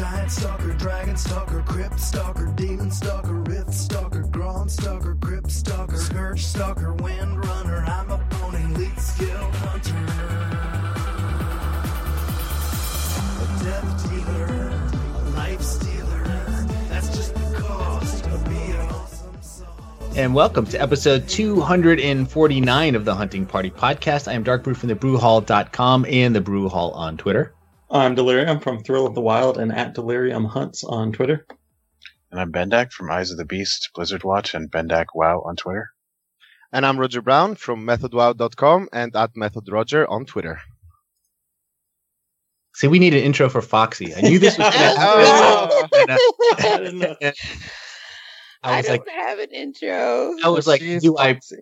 Giant stalker, dragon stalker, crypt stalker, demon stalker, rift stalker, ground stalker, crypt stalker, scourge stalker, wind runner. I'm a pony, lead skilled hunter. A death dealer, a life stealer. That's just the cost of being awesome sauce. And welcome to episode 249 of the Hunting Party podcast. I am Dark Brew from the brewhall.com and the Brew Hall on Twitter. I'm Delirium from Thrill of the Wild and at Delirium Hunts on Twitter. And I'm Bendak from Eyes of the Beast, Blizzard Watch, and Bendak Wow on Twitter. And I'm Roger Brown from MethodWow.com and at MethodRoger on Twitter. See, we need an intro for Foxy. I knew this was going to Oh. happen. I didn't know. I I, was don't like, have an intro. I was like, She's do I foxy.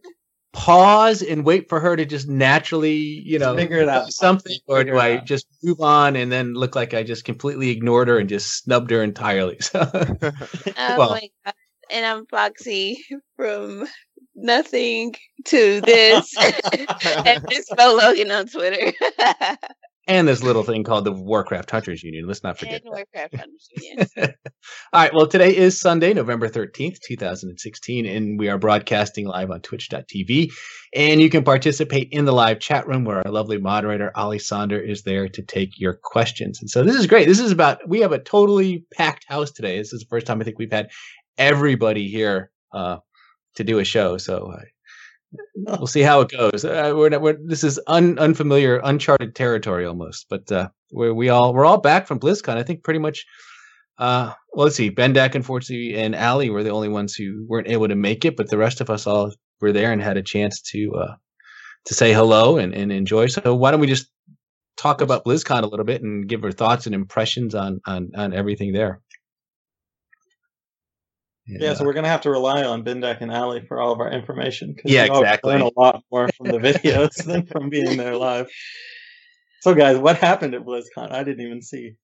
Pause and wait for her to just naturally, you know, Figure it out. something, or do I out. just move on and then look like I just completely ignored her and just snubbed her entirely? So, oh well- my god! And I'm Foxy from nothing to this, and this Logan on Twitter. And this little thing called the Warcraft Hunters Union. Let's not forget. and. Warcraft Hunters Union. All right. Well, today is Sunday, November 13th, 2016, and we are broadcasting live on twitch.tv. And you can participate in the live chat room where our lovely moderator, Ali Sonder, is there to take your questions. And so this is great. This is about, we have a totally packed house today. This is the first time I think we've had everybody here uh, to do a show. So uh, we'll see how it goes. Uh, we're, we're, this is un, unfamiliar, uncharted territory almost, but uh, we're, we all, we're all back from BlizzCon. I think pretty much uh, well, let's see. Bendak, unfortunately, and Ali were the only ones who weren't able to make it, but the rest of us all were there and had a chance to uh, to say hello and, and enjoy. So why don't we just talk about BlizzCon a little bit and give our thoughts and impressions on on, on everything there? And, Yeah, uh, so we're gonna have to rely on Bendak and Ali for all of our information. 'cause Yeah, we all exactly. Learn a lot more from the videos than from being there live. So, guys, what happened at BlizzCon? I didn't even see.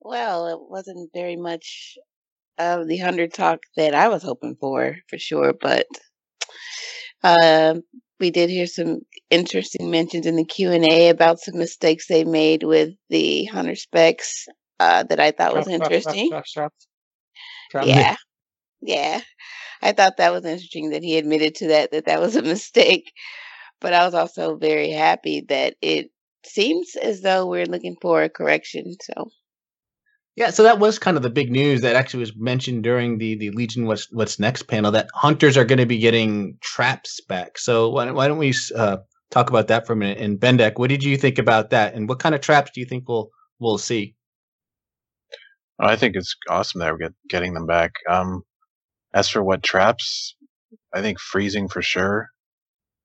well, it wasn't very much of the hunter talk that I was hoping for, for sure. But um, we did hear some interesting mentions in the Q and A about some mistakes they made with the hunter specs uh, that I thought was interesting. Yeah. Yeah. I thought that was interesting that he admitted to that, that that was a mistake. But I was also very happy that it seems as though we're looking for a correction. So, Yeah, so that was kind of the big news that actually was mentioned during the the Legion What's What's Next panel that hunters are going to be getting traps back. So why, don't- why don't we uh, talk about that for a minute? And Bendak, what did you think about that? And what kind of traps do you think we'll we'll see? I think it's awesome that we're get, getting them back. Um, as for what traps, I think freezing for sure.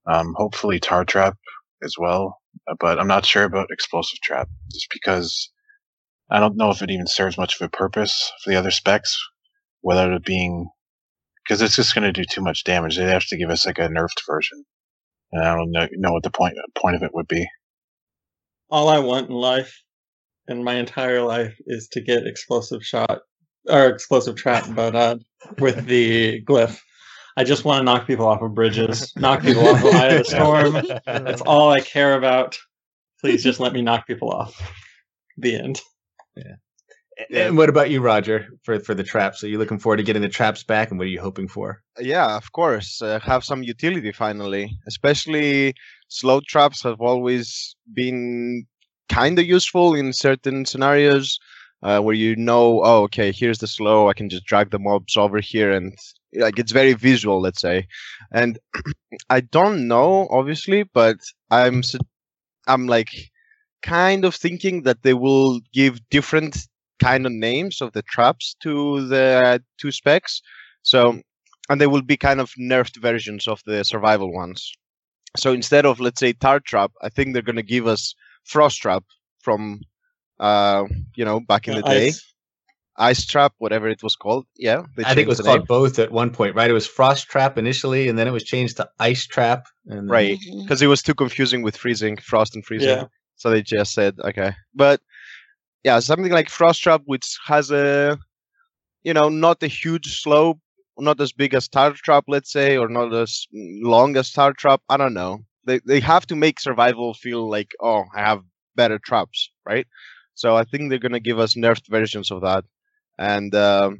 Um, hopefully tar trap as well, uh, but I'm not sure about explosive trap just because I don't know if it even serves much of a purpose for the other specs, whether it being because it's just going to do too much damage. They'd have to give us like a nerfed version, and I don't know, know what the point point of it would be. All I want in life, in my entire life, is to get explosive shot or explosive trap, but uh, with the glyph. I just want to knock people off of bridges, knock people off the eye of the storm. That's all I care about. Please just let me knock people off. The end. Yeah. And what about you, Roger, for for the traps? Are you looking forward to getting the traps back, and what are you hoping for? Yeah, of course. Uh, have some utility finally. Especially slow traps have always been kind of useful in certain scenarios uh, where you know, oh, okay, here's the slow. I can just drag the mobs over here, and like it's very visual, let's say. And I don't know, obviously, but I'm I'm like kind of thinking that they will give different kind of names of the traps to the two specs. So and they will be kind of nerfed versions of the survival ones. So instead of let's say tar trap, I think they're gonna give us frost trap from uh you know back in the day. Ice. Ice trap, whatever it was called. Yeah, I think it was called name. both at one point, right? It was Frost Trap initially, and then it was changed to Ice Trap. And then- Right. Because it was too confusing with freezing, frost and freezing. Yeah. So they just said okay, but yeah, something like frost trap, which has a you know not a huge slope, not as big as tar trap, let's say, or not as long as tar trap. I don't know. They they have to make survival feel like oh I have better traps, right? So I think they're gonna give us nerfed versions of that, and um,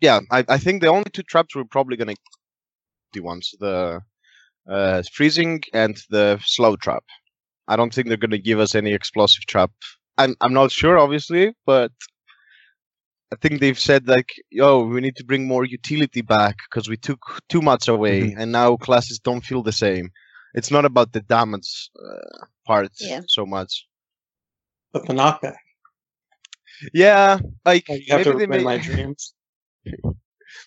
yeah, I, I think the only two traps we're probably gonna the ones the uh, freezing and the slow trap. I don't think they're gonna give us any explosive trap. I'm I'm not sure, obviously, but I think they've said like, "Yo, we need to bring more utility back because we took too much away, and now classes don't feel the same." It's not about the damage uh, part Yeah. so much. But the knockback. Yeah, like Like, you have maybe to they win my dreams.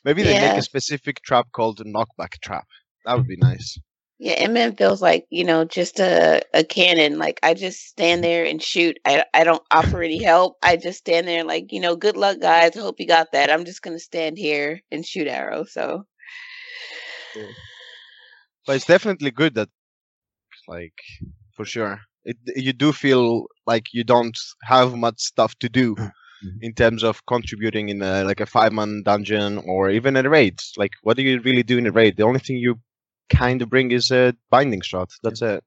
maybe they make a specific trap called a knockback trap. That would be nice. Yeah, MM feels like you know just a a cannon. Like I just stand there and shoot. I I don't offer any help. I just stand there and like you know, good luck, guys. I hope you got that. I'm just gonna stand here and shoot arrows. So But it's definitely good that, like, for sure, it you do feel like you don't have much stuff to do in terms of contributing in a, like a five man dungeon or even a raid. Like, what do you really do in a raid? The only thing you kind of bring is a binding shot. That's it.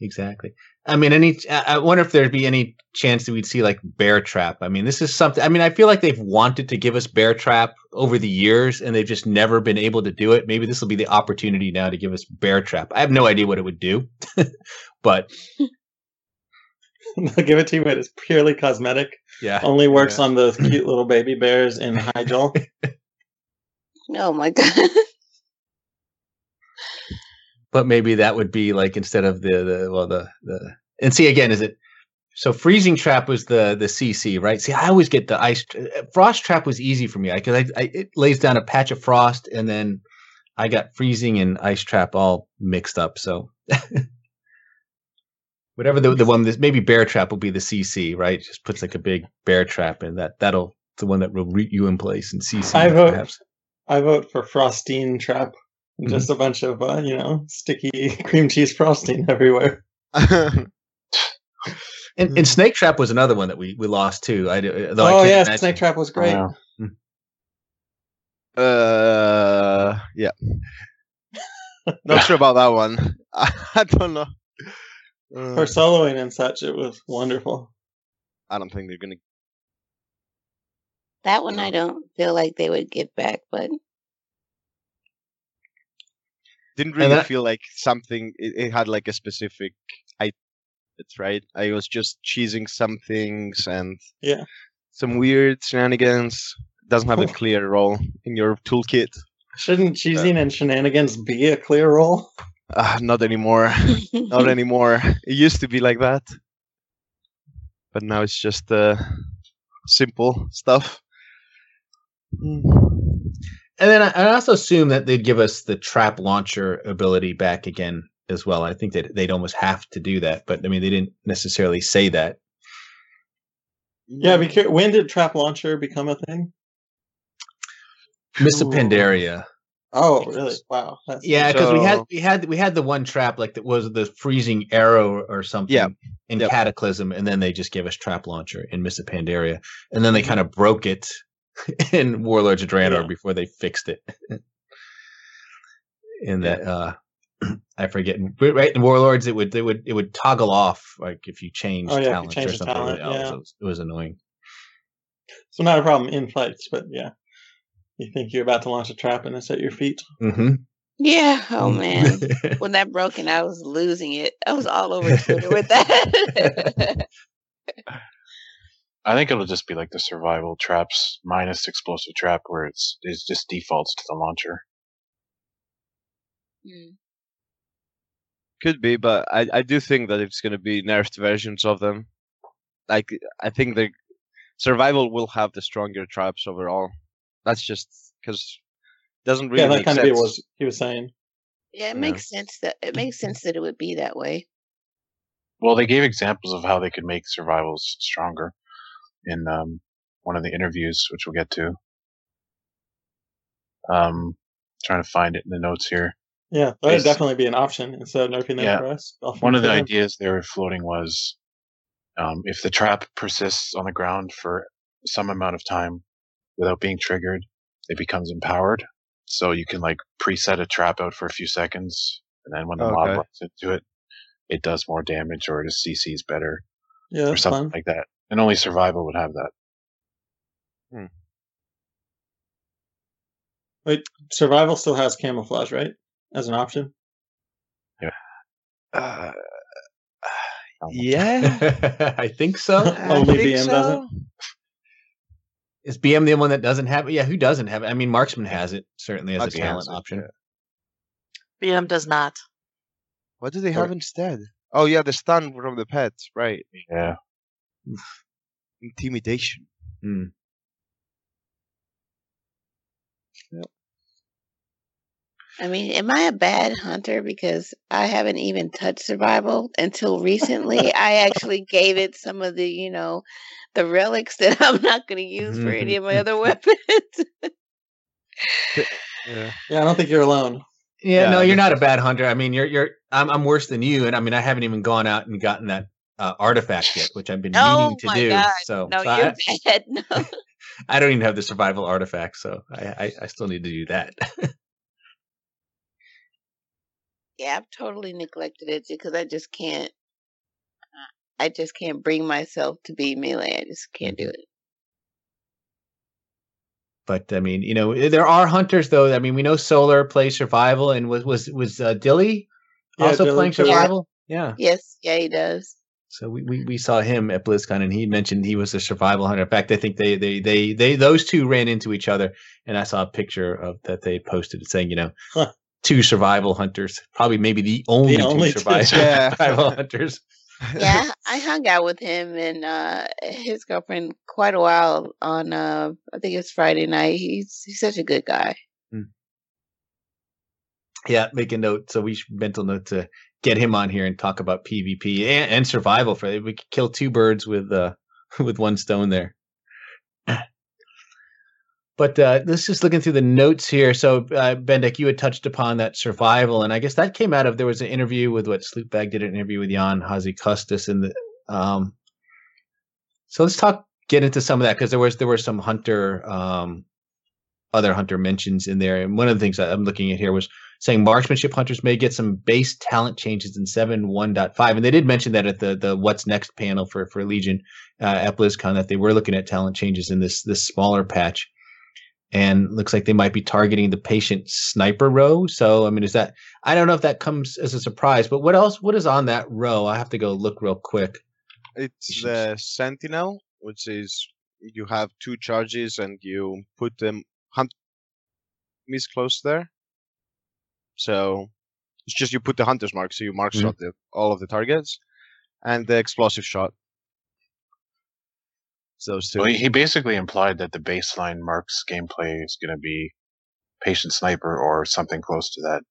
Exactly. I mean, any. I I wonder if there'd be any chance that we'd see like Bear Trap. I mean, this is something. I mean, I feel like they've wanted to give us Bear Trap over the years, and they've just never been able to do it. Maybe this will be the opportunity now to give us Bear Trap. I have no idea what it would do, but They'll give it to you, but it's purely cosmetic. yeah, Only works Yeah. on those cute little baby bears in Hyjal. oh my god, but maybe that would be like instead of the the well the the and see again is it so freezing trap was the the CC right? See, I always get the ice frost trap was easy for me because I, I it lays down a patch of frost and then I got freezing and ice trap all mixed up. So whatever the the one that maybe bear trap will be the CC right? Just puts like a big bear trap in that that'll the one that will root you in place and CC. I vote. perhaps. I vote for frostine trap. Just a bunch of uh, you know sticky cream cheese frosting everywhere. And, and snake trap was another one that we we lost too. I do- though I oh can't yeah, imagine- snake trap was great. Yeah. uh, yeah. Not sure about that one. I don't know. Uh, For soloing and such, it was wonderful. I don't think they're gonna. that one I don't feel like they would get back. But Didn't really that- feel like something. It, it had like a specific. I. It's right. I was just cheesing some things and. Yeah. Some weird shenanigans. Doesn't have a clear role in your toolkit. Shouldn't cheesing and shenanigans be a clear role? Uh, not anymore. not anymore. It used to be like that, but now it's just uh, simple stuff. Mm. And then I, I also assume that they'd give us the trap launcher ability back again as well. I think that they'd almost have to do that, but I mean, they didn't necessarily say that. Yeah. Be cur- when did trap launcher become a thing? Miss Pandaria. Oh, really? Wow. That's Yeah, because we had we had we had the one trap like that was the freezing arrow or something Yeah. in Yep. Cataclysm, and then they just gave us trap launcher in Miss Pandaria, and then they kind of broke it in Warlords of Draenor Yeah. before they fixed it. in that uh I forget but right in Warlords it would they would it would toggle off like if you changed Oh, yeah, if you talents or something. talent, else. yeah. it, was, it was annoying. so not a problem in fights, but yeah. You think you're about to launch a trap and it's at your feet. Mm-hmm. yeah, oh man, when that broke and I was losing it, I was all over Twitter with that. I think it'll just be like the survival traps minus explosive trap, where it's it just defaults to the launcher. Mm. Could be, but I, I do think that it's going to be nerfed versions of them. Like I think the survival will have the stronger traps overall. That's just because doesn't really yeah, that make kind sense. of be what he was saying. Yeah, it Yeah. makes sense that it makes sense that it would be that way. Well, they gave examples of how they could make survivals stronger in um, one of the interviews, which we'll get to. Um, trying to find it in the notes here. Yeah, that would definitely be an option instead of nerfing them Yeah. for us. One of the them. ideas they were floating was um, if the trap persists on the ground for some amount of time without being triggered, it becomes empowered. So you can like preset a trap out for a few seconds, and then when the mob Okay. runs into it, it does more damage or his CC is better Yeah, or something fun. like that. And only survival would have that. Wait, survival still has camouflage, right? As an option. Uh, Um, yeah. I think so. I Only think BM doesn't? Is BM the one that doesn't have it? Yeah, who doesn't have it? I mean, Marksman has it certainly as Marksman a talent option. BM does not. What do they Or- have instead? Oh yeah, the stun from the pets, right? Yeah. Intimidation. Hmm. I mean, am I a bad hunter because I haven't even touched survival until recently? I actually gave it some of the, you know, the relics that I'm not going to use for any of my other weapons. Yeah. Yeah, I don't think you're alone. Yeah, Yeah, no, you're not a bad hunter. I mean, you're you're I'm I'm worse than you, and I mean, I haven't even gone out and gotten that uh, artifact yet, which I've been oh meaning to my do. god! So, no, so you're I, bad. No. I don't even have the survival artifact, so I I, I still need to do that. Yeah, I've totally neglected it because I just can't. I just can't bring myself to be melee. I just can't do it. but I mean, you know, eh, there are hunters though. I mean, we know Solar plays survival, and was was was uh, Dilly Yeah, also Dilly playing plays- survival? Yeah. Yes, yeah, he does. So we, we, we saw him at BlizzCon, and he mentioned he was a survival hunter. In fact, I think they they they they those two ran into each other, and I saw a picture of that they posted saying, you know, Huh. two survival hunters, probably maybe the only, only two two. survival, Yeah. survival hunters. Yeah, I hung out with him and uh his girlfriend quite a while on uh I think it's Friday night. He's he's such a good guy. Yeah, make a note. So we should mental note to get him on here and talk about PvP and, and survival. For we could kill two birds with uh with one stone there. But uh, let's just looking through the notes here. So uh, Bendak, you had touched upon that survival, and I guess that came out of there was an interview with what Slootbag did an interview with Ion Hazzikostas and the. Um, so let's talk get into some of that because there was there were some hunter um, other hunter mentions in there, and one of the things I'm looking at here was saying marksmanship hunters may get some base talent changes in 7.1.5 and they did mention that at the the what's next panel for for legion uh, at blizzcon that they were looking at talent changes in this this smaller patch. And looks like they might be targeting the patient sniper row. So i mean is that i don't know if that comes as a surprise but what else what is on that row? I have to go look real quick. It's the Sentinel, which is you have two charges and you put them hunt enemies close there. So it's just you put the hunter's mark, so you mark Mhm. shot the, all of the targets, and the explosive shot. So. Well, he he basically implied that the baseline Mark's gameplay is going to be patient sniper or something close to that.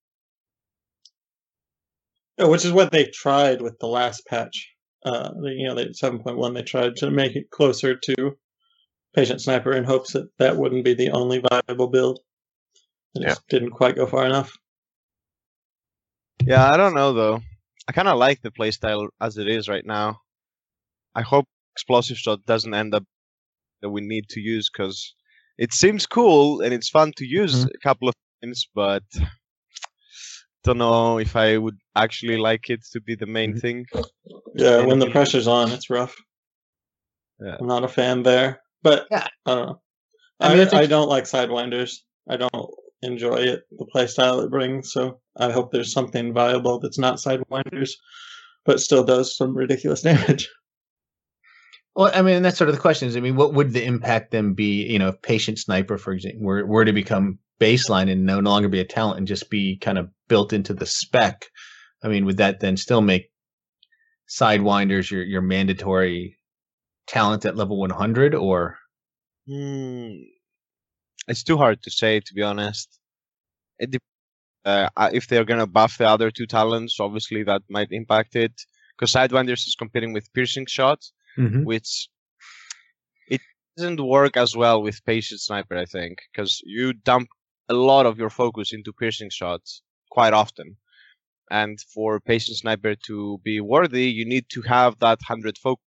Yeah, which is what they tried with the last patch. Uh, you know, they seven point one. They tried to make it closer to patient sniper in hopes that that wouldn't be the only viable build. It Yeah. just didn't quite go far enough. Yeah, I don't know though. I kind of like the playstyle as it is right now. I hope explosive shot doesn't end up that we need to use because it seems cool and it's fun to use a couple of times, but don't know if I would actually like it to be the main Mhm. thing. Yeah, when the pressure's on, it's rough. Yeah. I'm not a fan there, but Yeah. I don't know. I I, mean, I, I don't like sidewinders. I don't enjoy it, the playstyle it brings. So I hope there's something viable that's not sidewinders, but still does some ridiculous damage. Well, I mean, that's sort of the question is, I mean, what would the impact then be, you know, if patient sniper, for example, were, were to become baseline and no longer be a talent and just be kind of built into the spec? I mean, would that then still make Sidewinders your, your mandatory talent at level 100 or? Hmm. It's too hard to say, to be honest. It dep- uh, if they're gonna buff the other two talents, obviously that might impact it. Because Sidewinders is competing with piercing shot, Mhm. which it doesn't work as well with patient sniper, I think, because you dump a lot of your focus into piercing shots quite often. And for patient sniper to be worthy, you need to have that hundred focus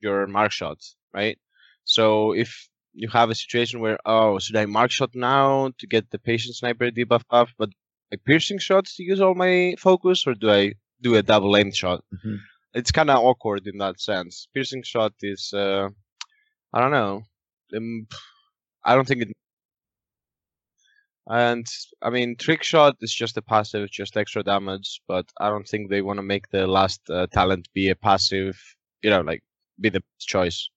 your mark shots, right? So if you have a situation where oh, should I mark shot now to get the patient sniper debuff up, but my piercing shots to use all my focus, or do I do a double aim shot. Mhm. It's kind of awkward in that sense. Piercing shot is, uh, I don't know. Um, I don't think it. And I mean, trick shot is just a passive, just extra damage. But I don't think they want to make the last uh, talent be a passive. You know, like be the best choice.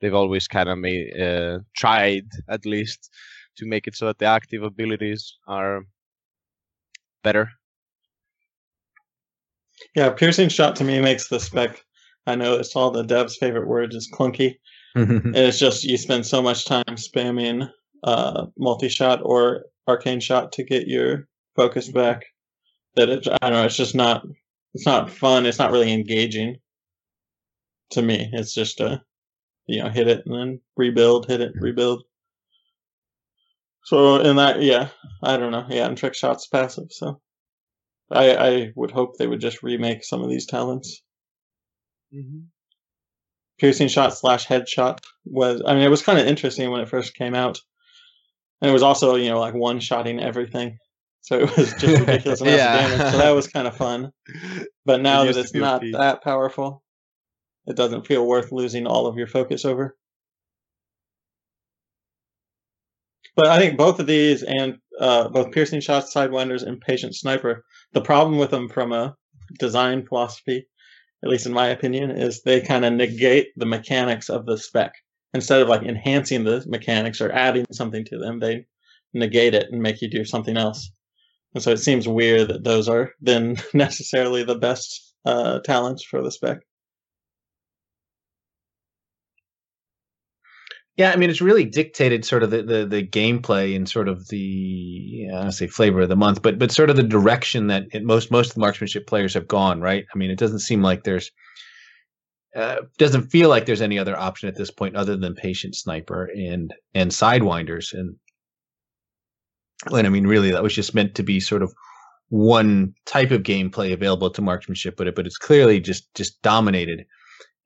They've always kind of made uh, tried at least to make it so that the active abilities are better. Yeah, piercing shot to me makes the spec. I know it's all the devs' favorite word is clunky. And it's just you spend so much time spamming uh, multi shot or arcane shot to get your focus back that it, I don't know. It's just not. It's not fun. It's not really engaging. To me, it's just a, you know, hit it and then rebuild, hit it, rebuild. So in that, yeah, I don't know. Yeah, and trick shots passive. So, I I would hope they would just remake some of these talents piercing shot slash headshot was I mean it was kind of interesting when it first came out, and it was also you know like one shotting everything, so it was just ridiculous amounts Yeah. of damage. So that was kind of fun. But now It that it's not that powerful, it doesn't feel worth losing all of your focus over. But I think both of these and uh, both piercing shots, sidewinders, and patient sniper. The problem with them from a design philosophy at least in my opinion, is they kind of negate the mechanics of the spec. Instead of like enhancing the mechanics or adding something to them, they negate it and make you do something else. And so it seems weird that those are then necessarily the best uh, talents for the spec. Yeah, I mean, it's really dictated sort of the, the, the gameplay and sort of the yeah, I say flavor of the month, but but sort of the direction that it, most most of the marksmanship players have gone. Right? I mean, it doesn't seem like there's uh, doesn't feel like there's any other option at this point other than patient sniper and and sidewinders and and I mean, really, that was just meant to be sort of one type of gameplay available to marksmanship, but it but it's clearly just just dominated.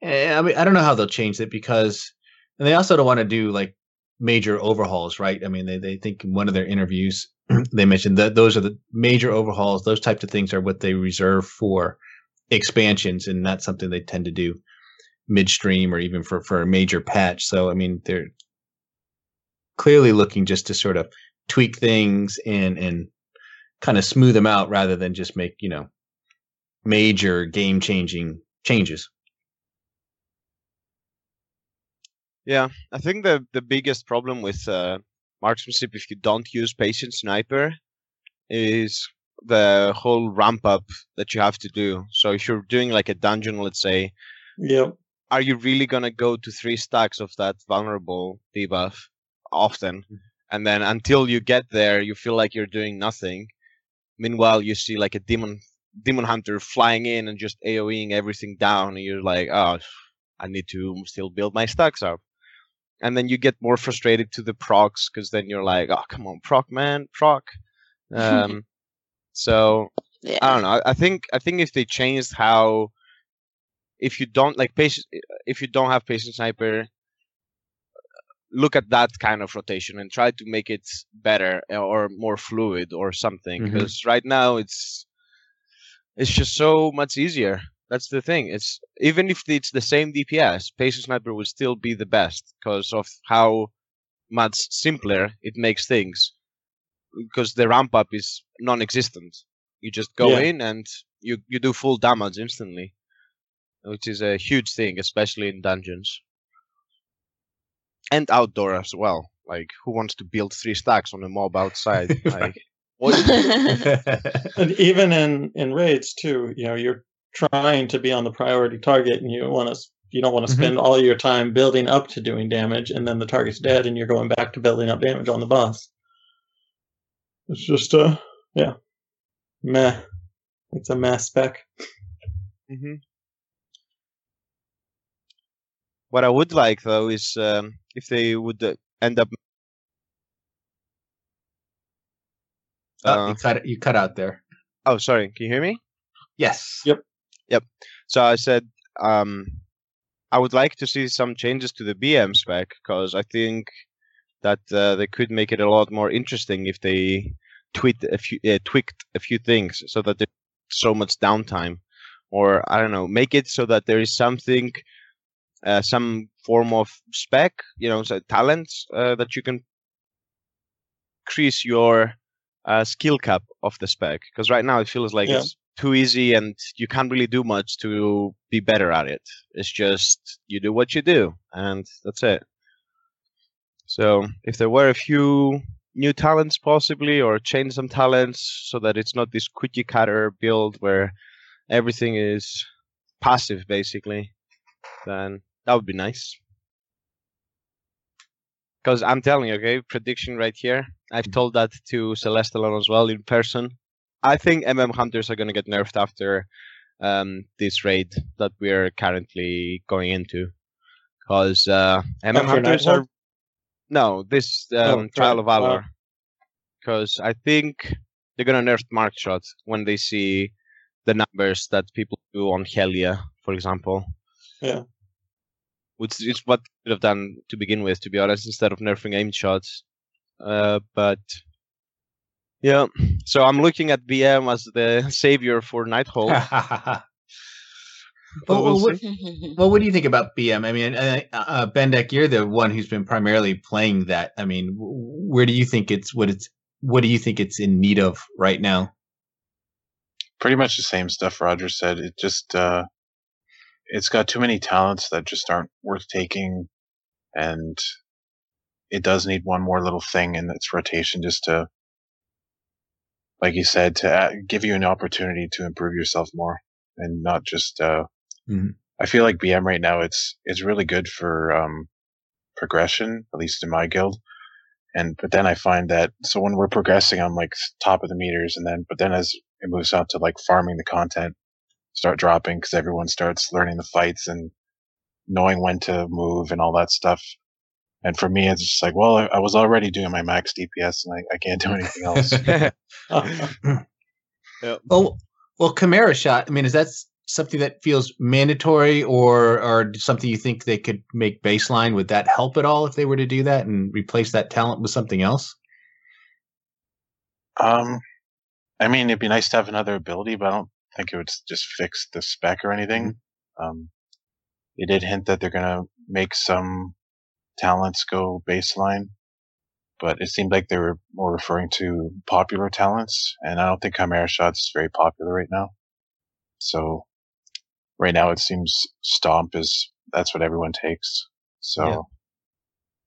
And, I mean, I don't know how they'll change it because and they also don't want to do like major overhauls, right? I mean, they, they think in one of their interviews, they mentioned that those are the major overhauls. Those types of things are what they reserve for expansions and not something they tend to do midstream or even for, for a major patch. So, I mean, they're clearly looking just to sort of tweak things and, and kind of smooth them out rather than just make, you know, major game changing changes. Yeah, I think the the biggest problem with uh, marksmanship, if you don't use patient sniper, is the whole ramp up that you have to do. So if you're doing like a dungeon, let's say, Yep. are you really gonna go to three stacks of that vulnerable debuff often? And then until you get there, you feel like you're doing nothing. Meanwhile, you see like a demon demon hunter flying in and just AOEing everything down, and you're like, oh, I need to still build my stacks up. And then you get more frustrated to the procs because then you're like, oh, come on, proc man, proc. Um, so Yeah. I don't know. I, I think I think if they changed how, if you don't like patient, if you don't have patient sniper, look at that kind of rotation and try to make it better uh, or more fluid or something. Because right now it's it's just so much easier. That's the thing. It's even if it's the same DPS, patient sniper will still be the best because of how much simpler it makes things. Because the ramp up is non-existent. You just go Yeah. in and you you do full damage instantly, which is a huge thing, especially in dungeons and outdoor as well. Like, who wants to build three stacks on a mob outside? Like, what? And even in in raids too, you know, you're trying to be on the priority target, and you want to you don't want to Mhm. spend all your time building up to doing damage, and then the target's dead, and you're going back to building up damage on the boss. It's just uh, yeah, meh. It's a meh spec. hmm What I would like though is um, if they would uh, end up. Oh, Uh, you cut you cut out there. oh, sorry. Can you hear me? Yes. Yep. So I said um, I would like to see some changes to the BM spec because I think that uh, they could make it a lot more interesting if they tweaked a few uh, tweaked a few things so that there's so much downtime. or I don't know, make it so that there is something, uh, some form of spec, you know, so talents uh, that you can increase your uh, skill cap of the spec. Because right now it feels like Yeah. it's too easy and you can't really do much to be better at it. It's just you do what you do, and that's it. So if there were a few new talents possibly, or change some talents so that it's not this cookie cutter build where everything is passive basically, then that would be nice. Because I'm telling you, okay, prediction right here. I've told that to Celeste Celestalon as well in person. I think MM Hunters are going to get nerfed after um, this raid that we're currently going into. Because uh, MM Hunters are. No, this Oh, um, Trial of Valor. Because I think they're going to nerf Mark Shot when they see the numbers that people do on Helya, for example. Yeah. Which is what they could have done to begin with, to be honest, instead of nerfing aim shots. Uh, but yeah, so I'm looking at BM as the savior for Nighthold. well, But well, we'll what, well, what do you think about BM? I mean, uh, uh, Bendak, you're the one who's been primarily playing that. I mean, where do you think it's what it's what do you think it's in need of right now? Pretty much the same stuff Roger said. It just uh, it's got too many talents that just aren't worth taking, and it does need one more little thing in its rotation just to, like you said, to add, give you an opportunity to improve yourself more and not just. Uh, Mhm. I feel like BM right now it's it's really good for um, progression, at least in my guild. And but then I find that so when we're progressing, I'm like top of the meters, and then but then as it moves on to like farming the content, start dropping because everyone starts learning the fights and knowing when to move and all that stuff. And for me, it's just like, well, I, I was already doing my max DPS, and I, I can't do anything else. Oh, well, Chimera shot. I mean, is that something that feels mandatory, or or something you think they could make baseline? Would that help at all if they were to do that and replace that talent with something else? um, I mean, it'd be nice to have another ability, but I don't think it would just fix the spec or anything. Um, they did hint that they're gonna make some talents go baseline, but it seemed like they were more referring to popular talents, and I don't think Chimera Shots is very popular right now. So right now it seems Stomp is that's what everyone takes. So Yeah.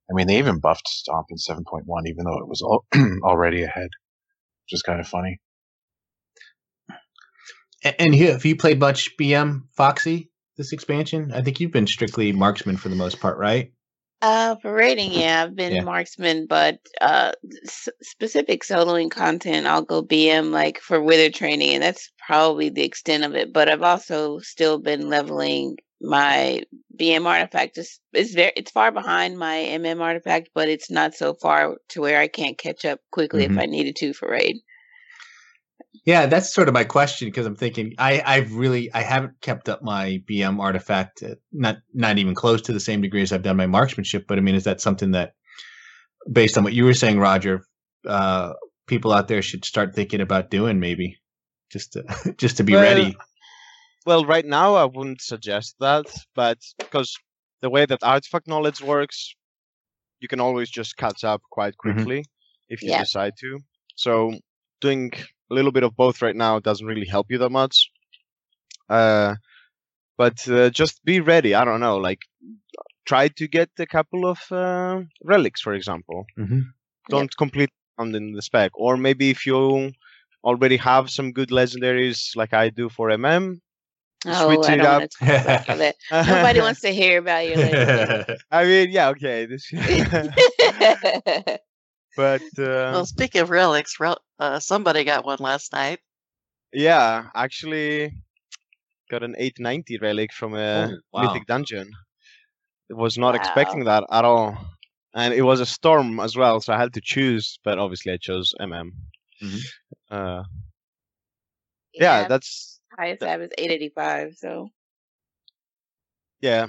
I mean, they even buffed Stomp in 7.1, even though it was al- already ahead, which is kind of funny. And here, have you played much BM Foxy this expansion? I think you've been strictly marksman for the most part, right? Uh, for rating, yeah, I've been Yeah. marksman, but uh, s- specific soloing content, I'll go BM like for wither training, and that's probably the extent of it. But I've also still been leveling my BM artifact. Just it's very it's far behind my MM artifact, but it's not so far to where I can't catch up quickly Mhm. if I needed to for raid. Yeah, that's sort of my question because I'm thinking I I've really I haven't kept up my BM artifact uh, not not even close to the same degree as I've done my marksmanship. But I mean, is that something that, based on what you were saying, Roger, uh, people out there should start thinking about doing maybe just to just to be Well, ready. Well, right now I wouldn't suggest that, but because the way that artifact knowledge works, you can always just catch up quite Mhm. quickly if you Yeah. decide to. So doing a little bit of both right now doesn't really help you that much. Uh, but uh, just be ready. I don't know, like try to get a couple of uh, relics, for example. Mhm. Don't complete on in the spec, or maybe if you already have some good legendaries like I do for MM, Oh, Switch I it don't up. want to talk about that. Nobody wants to hear about your legendary. I mean, yeah, okay. This, but uh, Well, speaking of relics, rel- uh, somebody got one last night. yeah, actually, got an 890 relic from a Oh, wow. mythic dungeon. I was not Wow. expecting that at all, and it was a storm as well, so I had to choose. But obviously, I chose MM. Mhm. Uh, yeah, that's highest I have is eight eighty five. So yeah.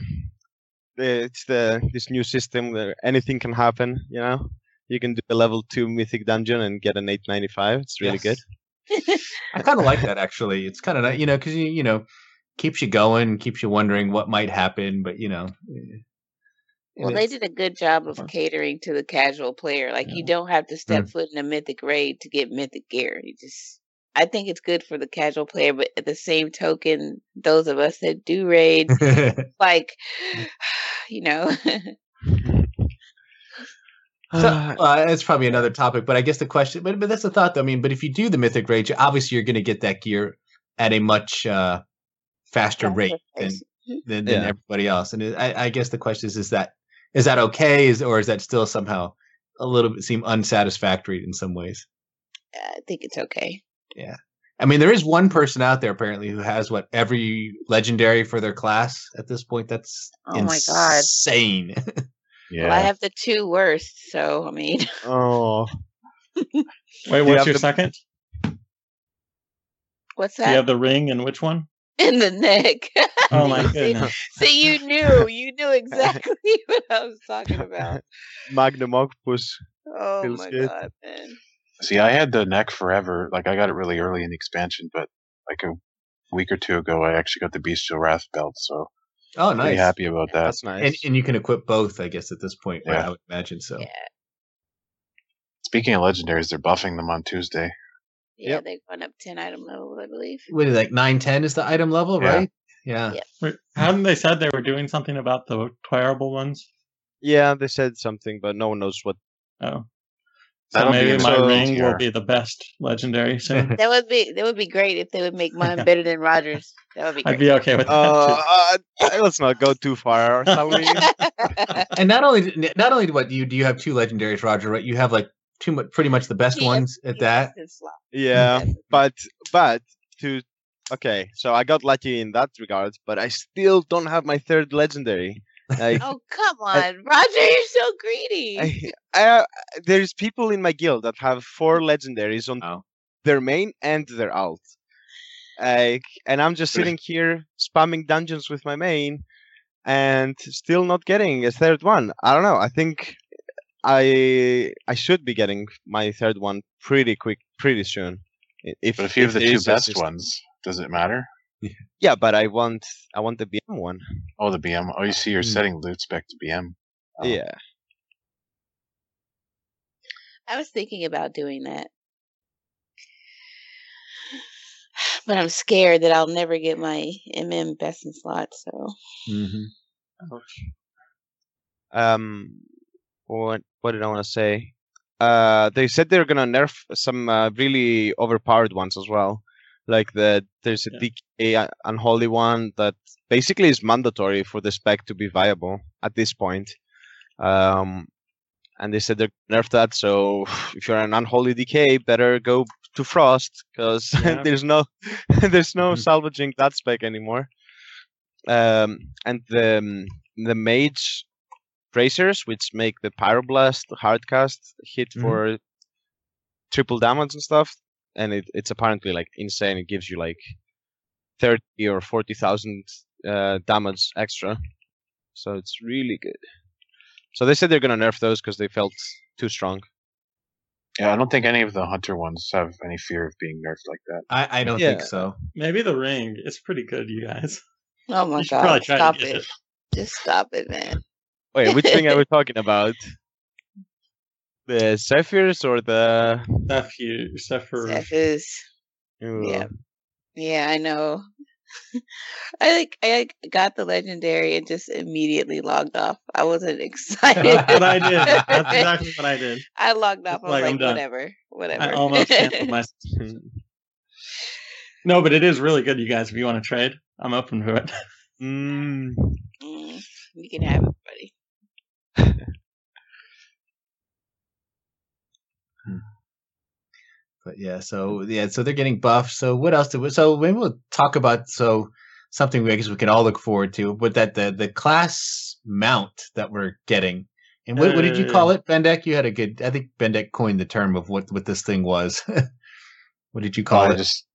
It's the this new system where anything can happen. You know, you can do a level two mythic dungeon and get an 895. It's really Yes. good. I kind of like that actually. It's kind of nice, you know because you you know keeps you going, keeps you wondering what might happen. But you know, eh, Well, they did a good job of catering to the casual player. Like you don't have to step Mm. foot in a mythic raid to get mythic gear. You just I think it's good for the casual player, but at the same token, those of us that do raids, like you know, So uh, that's probably another topic, but I guess the question, but but that's the thought. Though. I mean, but if you do the mythic rage, obviously you're going to get that gear at a much uh, faster Faster rate than pace. than, than Yeah. everybody else. And it, I, I guess the question is: is that is that okay? Is or is that still somehow a little bit seem unsatisfactory in some ways? I think it's okay. Yeah. I mean, there is one person out there apparently who has what every legendary for their class at this point. That's Oh my God. insane. Yeah. Well, I have the two worst, so I mean, Oh, Wait, what's have your the- second? what's Do you have the ring and which one? in the neck? Oh my See- goodness. See, you knew, you knew exactly what I was talking about. Magnum Octopus. Oh Feels my good. god, man! See, I had the neck forever. Like I got it really early in the expansion, but like a week or two ago, I actually got the Bestial Wrath belt, so oh, pretty nice. happy about that. That's nice. And, and you can equip both, I guess, at this point. right? Yeah. I would imagine so. Yeah. Speaking of legendaries, they're buffing them on Tuesday. Yeah, Yep. they went up ten item level, I believe. What is it, like nine ten is the item level, Yeah. right? Yeah. Yeah. Wait, Hadn't they said they were doing something about the wearable ones? yeah, they said something, but no one knows what. Oh. So That'll maybe my the ring will be the best legendary soon. That would be that would be great if they would make mine better than Rogers. That would be Great. I'd be okay with that. Uh, too. uh, let's not go too far, shall we? And not only not only what do you do you have two legendaries, Roger, right? You have like two pretty much the best Yeah, ones at that. Yeah, but but to okay, so I got lucky in that regard, but I still don't have my third legendary. Like, Oh come on, Roger! You're so greedy. I, I, uh, there's people in my guild that have four legendaries on Oh. their main and their alt. Like, and I'm just sitting here spamming dungeons with my main, and still not getting a third one. I don't know. I think I I should be getting my third one pretty quick, pretty soon. If But if you have the two best system. ones, does it matter? Yeah, but I want I want the BM one. Oh, the BM. Oh, you see, you're Hmm. setting loot spec to BM. Oh. Yeah, I was thinking about doing that. But I'm scared that I'll never get my MM best in slot, so Mm-hmm. um what what did I want to say? Uh, they said they're gonna nerf some uh, really overpowered ones as well. Like the there's a Yeah. DK uh, unholy one that basically is mandatory for the spec to be viable at this point. Um, and they said they're gonna that. So if you're an unholy DK, better go to frost because Yeah. there's no there's no Mhm. salvaging that spec anymore. Um, and the um, the mage bracers, which make the pyroblast hardcast hit Mhm. for triple damage and stuff, and it, it's apparently like insane. It gives you like thirty or forty thousand uh, damage extra, so it's really good. So they said they're gonna nerf those because they felt too strong. Yeah, I don't think any of the hunter ones have any fear of being nerfed like that. I, I don't Yeah. think so. Maybe the ring is pretty good, you guys. oh my you god, stop it. it. Just stop it, man. Wait, which thing are we talking about? The Zephyrs or the? Stuff you, stuff for Zeph is Ooh. Yeah. Yeah, I know. I like I got the legendary and just immediately logged off. I wasn't excited. That's what I did. That's exactly what I did. I logged off. I was Like, I'm like, whatever, whatever. I almost canceled my. No, but it is really good, you guys. If you want to trade, I'm open to it. Mm, Mm, you can have it, buddy. But yeah, so yeah, so they're getting buffed. So what else do we so maybe we'll talk about so something we I guess we can all look forward to, but that the the class mount that we're getting. And what, what did you call Uh, it, Bendak? You had a good I think Bendak coined the term of what what this thing was. what did you call Oh, it? just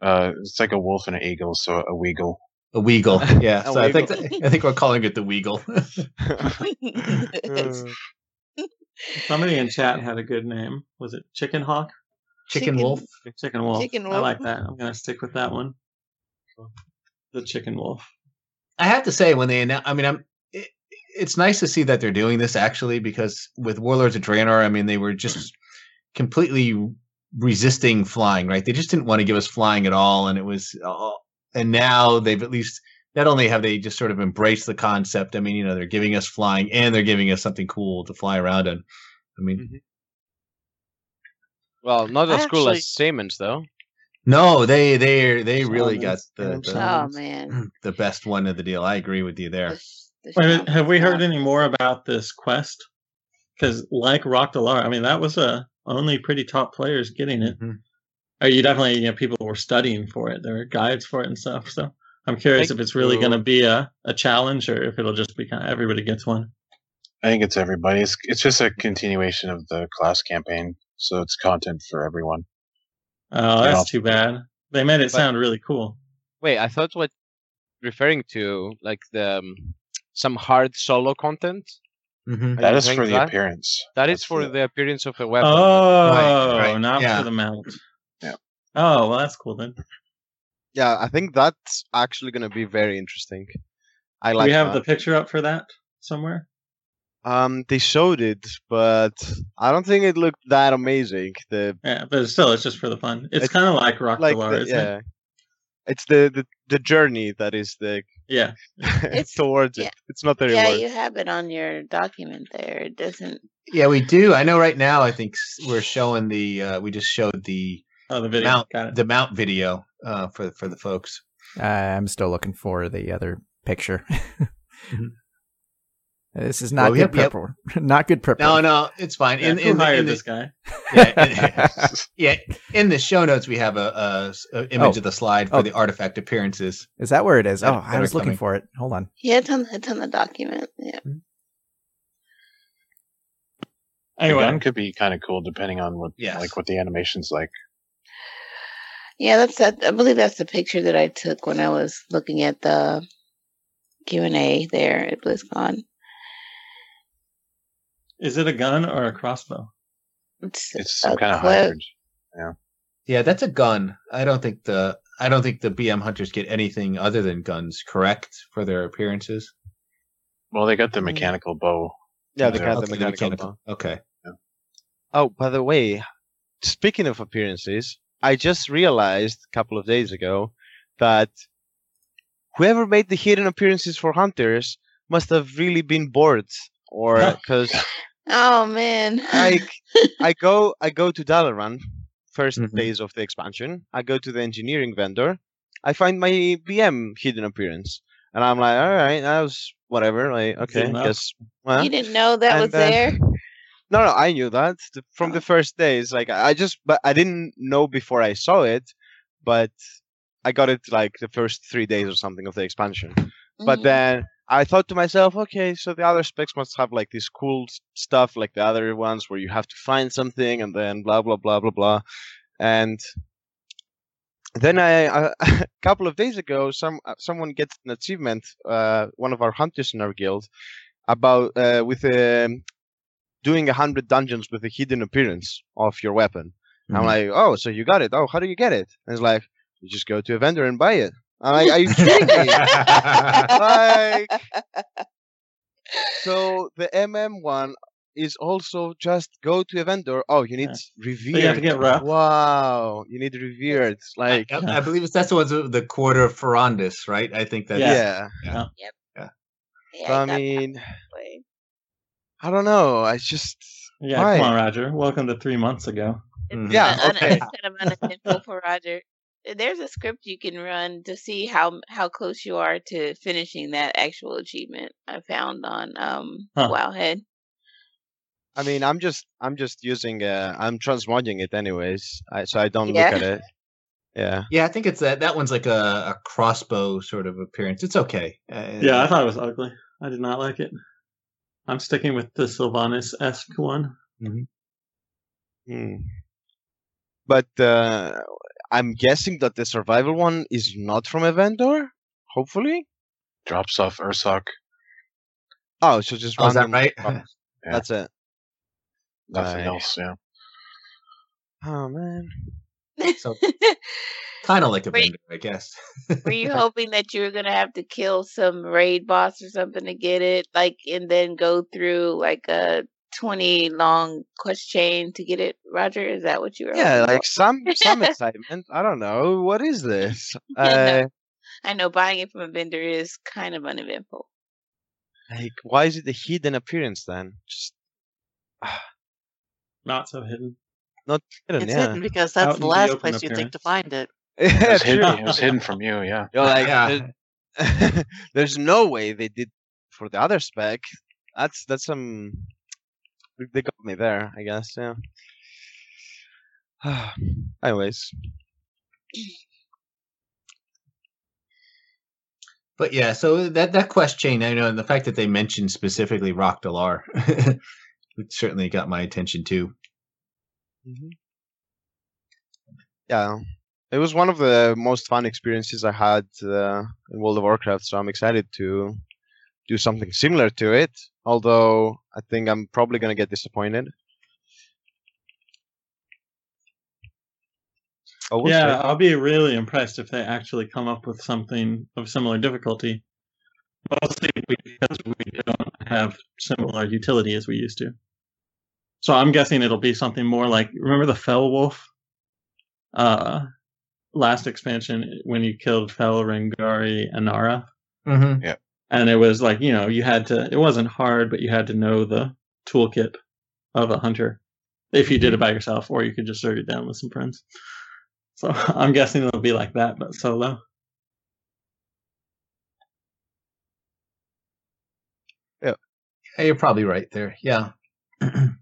uh, it's like a wolf and an eagle, so a weagle. A Weagle. Yeah. A so I think Weagle. I think we're calling it the Weagle. uh, Somebody in chat had a good name. Was it Chicken Hawk? Chicken, Chicken- Wolf. Chicken Wolf. Chicken I like that. I'm gonna stick with that one. the chicken wolf. I have to say when they announce, I mean, I'm. It, it's nice to see that they're doing this actually because with Warlords of Draenor, I mean, they were just completely resisting flying, right? They just didn't want to give us flying at all, and it was. Uh, and now they've at least not only have they just sort of embraced the concept. I mean, you know, they're giving us flying, and they're giving us something cool to fly around in. I mean, Mhm. Well, not as cool actually- as Siemens though. no, they they they really got the the, Oh man. the best one of the deal. I agree with you there. The the Wait, have we heard any more about this quest? Because like Rhok'delar, I mean, that was uh, only pretty top players getting it. Mhm. Or you definitely, you know, people were studying for it. There were guides for it and stuff. So I'm curious Thank if it's really going to be a, a challenge or if it'll just be kind of everybody gets one. I think it's everybody. It's it's just a continuation of the class campaign, so it's content for everyone. Oh, that's too bad. They made it But- sound really cool. Wait, I thought what referring to like the um, some hard solo content. Mhm. Are That you is for the that? appearance. That is That's for the- the appearance of a weapon. Oh, right, not yeah. for the mount. Yeah. Oh, well, that's cool then. Yeah, I think that's actually going to be very interesting. I Do like we have that. the picture up for that somewhere? Um, they showed it, but I don't think it looked that amazing. The Yeah, but still, it's just for the fun. It's, It's kind of like Rock like, Delar, the, isn't yeah, it? it's the, the the journey that is the Yeah. It's towards yeah. it. It's not the Yeah, reward. you have it on your document there. It doesn't. Yeah, we do. I know right now. I think we're showing the. Uh, we just showed the Oh, the video. mount the mount video uh, for for the folks. I'm still looking for the other picture. This is not we good have- prep. work. Not good prep. No, no, it's fine. Yeah, In, who in, the- hired in the, this guy? yeah, in, yeah, in the show notes we have a, a s- a image Oh. of the slide for Oh. the artifact appearances. Is that where it is? That- Oh, I was looking coming. for it. Hold on. Yeah, it's on. It's on the document. Yeah. Hmm? The Anyway, gun could be kind of cool depending on what Yes. like what the animation's like. Yeah, that's that. I believe that's the picture that I took when I was looking at the Q and A there at BlizzCon. Is it a gun or a crossbow? It's, It's some a kind of hybrid. Yeah, Yeah, that's a gun. I don't think the I don't think the BM hunters get anything other than guns, correct, for their appearances. Well, they got the Mm. mechanical bow. yeah, they Okay, the Okay, mechanical. bow. Okay. Oh, by the way, speaking of appearances, I just realized a couple of days ago that whoever made the hidden appearances for hunters must have really been bored, or because Oh man. like I go I go to Dalaran 1st Mhm. days of the expansion. I go to the engineering vendor. I find my BM hidden appearance, and I'm like, all right, that was whatever. Like, okay, enough. guess. Well, you didn't know that and was then- there. no, no, I knew that the, from the first days. Like, I I just, but I didn't know before I saw it, but I got it like the first three days or something of the expansion. But Mhm. then I thought to myself, okay, so the other specs must have like this cool stuff, like the other ones where you have to find something and then blah blah blah blah blah. And then I, a couple of days ago, some uh, someone gets an achievement, uh, one of our hunters in our guild, about uh, with um, doing a hundred dungeons with a hidden appearance of your weapon. I'm Mhm. like, oh, so you got it? Oh, how do you get it? And it's like, you just go to a vendor and buy it. I'm like, are you kidding me? like so the mm one is also just go to a vendor oh you need Yeah. revered But you have to get rough. wow you need revered like I, I believe it's that's the ones the quarter of Farondis, right? I think that yeah, Yeah. Yeah, i got that mean way. i don't know i just Yeah, Why? come on, Roger. Welcome to three months ago. Yeah, okay. It's kind of uneventful for Roger. There's a script you can run to see how how close you are to finishing that actual achievement. I found on um Huh. Wowhead. i mean i'm just i'm just using uh i'm transmodding it anyways I, so i don't Yeah. look at it yeah Yeah, I think it's that. That one's like a, a crossbow sort of appearance. It's okay. Uh, Yeah, I thought it was ugly. I did not like it. I'm sticking with the Sylvanas esque one. Hmm. But uh, I'm guessing that the survival one is not from a vendor. Hopefully. Drops off Ursoc. Oh, so just Oh, is that right? drops. Yeah. That's it. Nothing Right. else. Yeah. Oh man. So- kind of like a Were vendor, I guess. Were you hoping that you were gonna have to kill some raid boss or something to get it, like, and then go through like a twenty long quest chain to get it? Roger, is that what you were? Yeah, hoping like some some excitement. I don't know what is this. Uh, no. I know buying it from a vendor is kind of uneventful. like, why is it a hidden appearance then? Just Not so hidden. not hidden. It's yeah. hidden because that's in the the last open place you think to find it. It was, hidden, it was hidden from you, yeah. You're like, Yeah. "There's- there's no way they did for the other spec. That's that's some. They got me there, I guess. Yeah. Anyways, But yeah, so that that quest chain, I know, and the fact that they mentioned specifically Rhok'delar, it certainly got my attention too. yeah, it was one of the most fun experiences I had uh, in World of Warcraft. So I'm excited to do something similar to it. Although I think I'm probably gonna get disappointed. Oh, we'll yeah, see. I'll be really impressed if they actually come up with something of similar difficulty. Mostly because we don't have similar utility as we used to. So I'm guessing it'll be something more like remember the Fell Wolf? Uh last expansion when you killed Fell, Rengari Anara. Mm-hmm. And it was like, you know, you had to it wasn't hard, but you had to know the toolkit of a hunter. If you did it by yourself, or you could just serve it down with some friends. So I'm guessing it'll be like that, but solo. Yeah, you're probably right there. Yeah. solo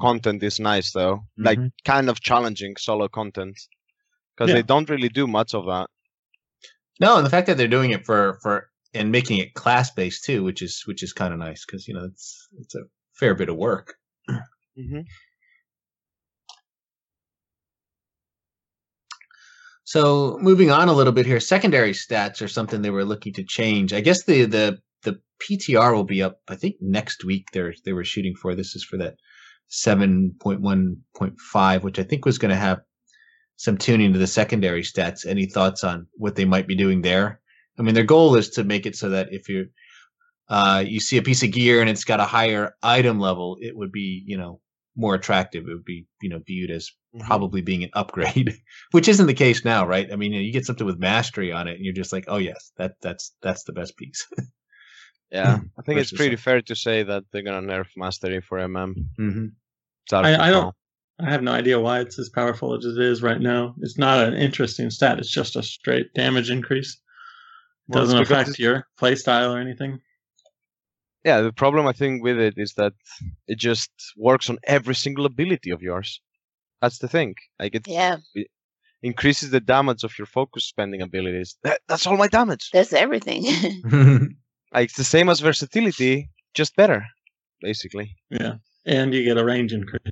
content is nice though. Like Mhm. kind of challenging solo content because Yeah. they don't really do much of that. No, and the fact that they're doing it for for and making it class based too, which is which is kind of nice because you know it's it's a fair bit of work. hmm So moving on a little bit here, secondary stats are something they were looking to change. I guess the the the PTR will be up. I think next week. They're they were shooting for this is for that seven point one point five, which I think was going to have some tuning to the secondary stats. Any thoughts on what they might be doing there? I mean, their goal is to make it so that if you uh, you see a piece of gear and it's got a higher item level, it would be you know more attractive. It would be you know viewed as Mm-hmm. probably being an upgrade, which isn't the case now, right? I mean, you, know, you get something with mastery on it, and you're just like, oh yes, that that's that's the best piece. Yeah, I think it's pretty fair to say that they're gonna nerf mastery for MM. mm-hmm. It's out of I, I don't I have no idea why it's as powerful as it is right now. It's not an interesting stat, it's just a straight damage increase. It Well, doesn't affect it's- your playstyle or anything. Yeah, the problem I think with it is that it just works on every single ability of yours. That's the thing. Like it Yeah, increases the damage of your focus spending abilities. That, that's all my damage. that's everything. Like it's the same as versatility, just better, basically. Yeah. And you get a range increase.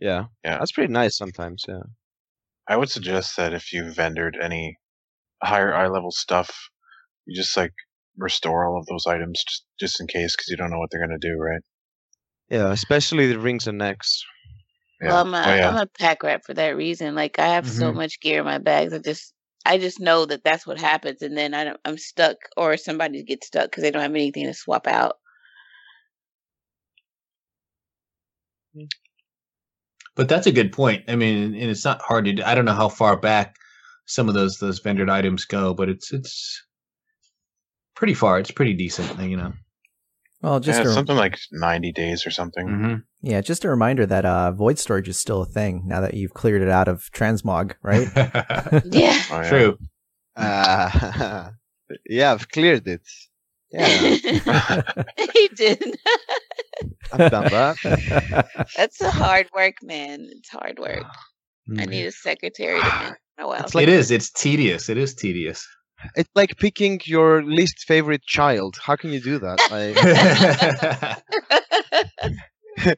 Yeah, Yeah. that's pretty nice sometimes. Yeah. I would suggest that if you vendored any higher eye level stuff, you just like restore all of those items just, just in case because you don't know what they're going to do, right? Yeah, especially the rings and necks. Yeah. Well, I'm a, oh, yeah. am a pack rat for that reason. Like I have so Mhm. much gear in my bags. I just I just know that that's what happens, and then I don't, I'm stuck, or somebody gets stuck because they don't have anything to swap out. But that's a good point. I mean, and it's not hard to. do- I don't know how far back some of those those vendored items go, but it's it's pretty far. It's pretty decent, you know. Well, just yeah, a, something like 90 days or something. Mm-hmm. yeah, just a reminder that uh, void storage is still a thing now that you've cleared it out of transmog, right? Yeah, Oh, yeah. True. Uh, yeah, I've cleared it. Yeah, he did. I've done that. That's a hard work, man. It's hard work. I need a secretary to manage my oh, well. It's like- it is. It's tedious. It is tedious. It's like picking your least favorite child. How can you do that? Like,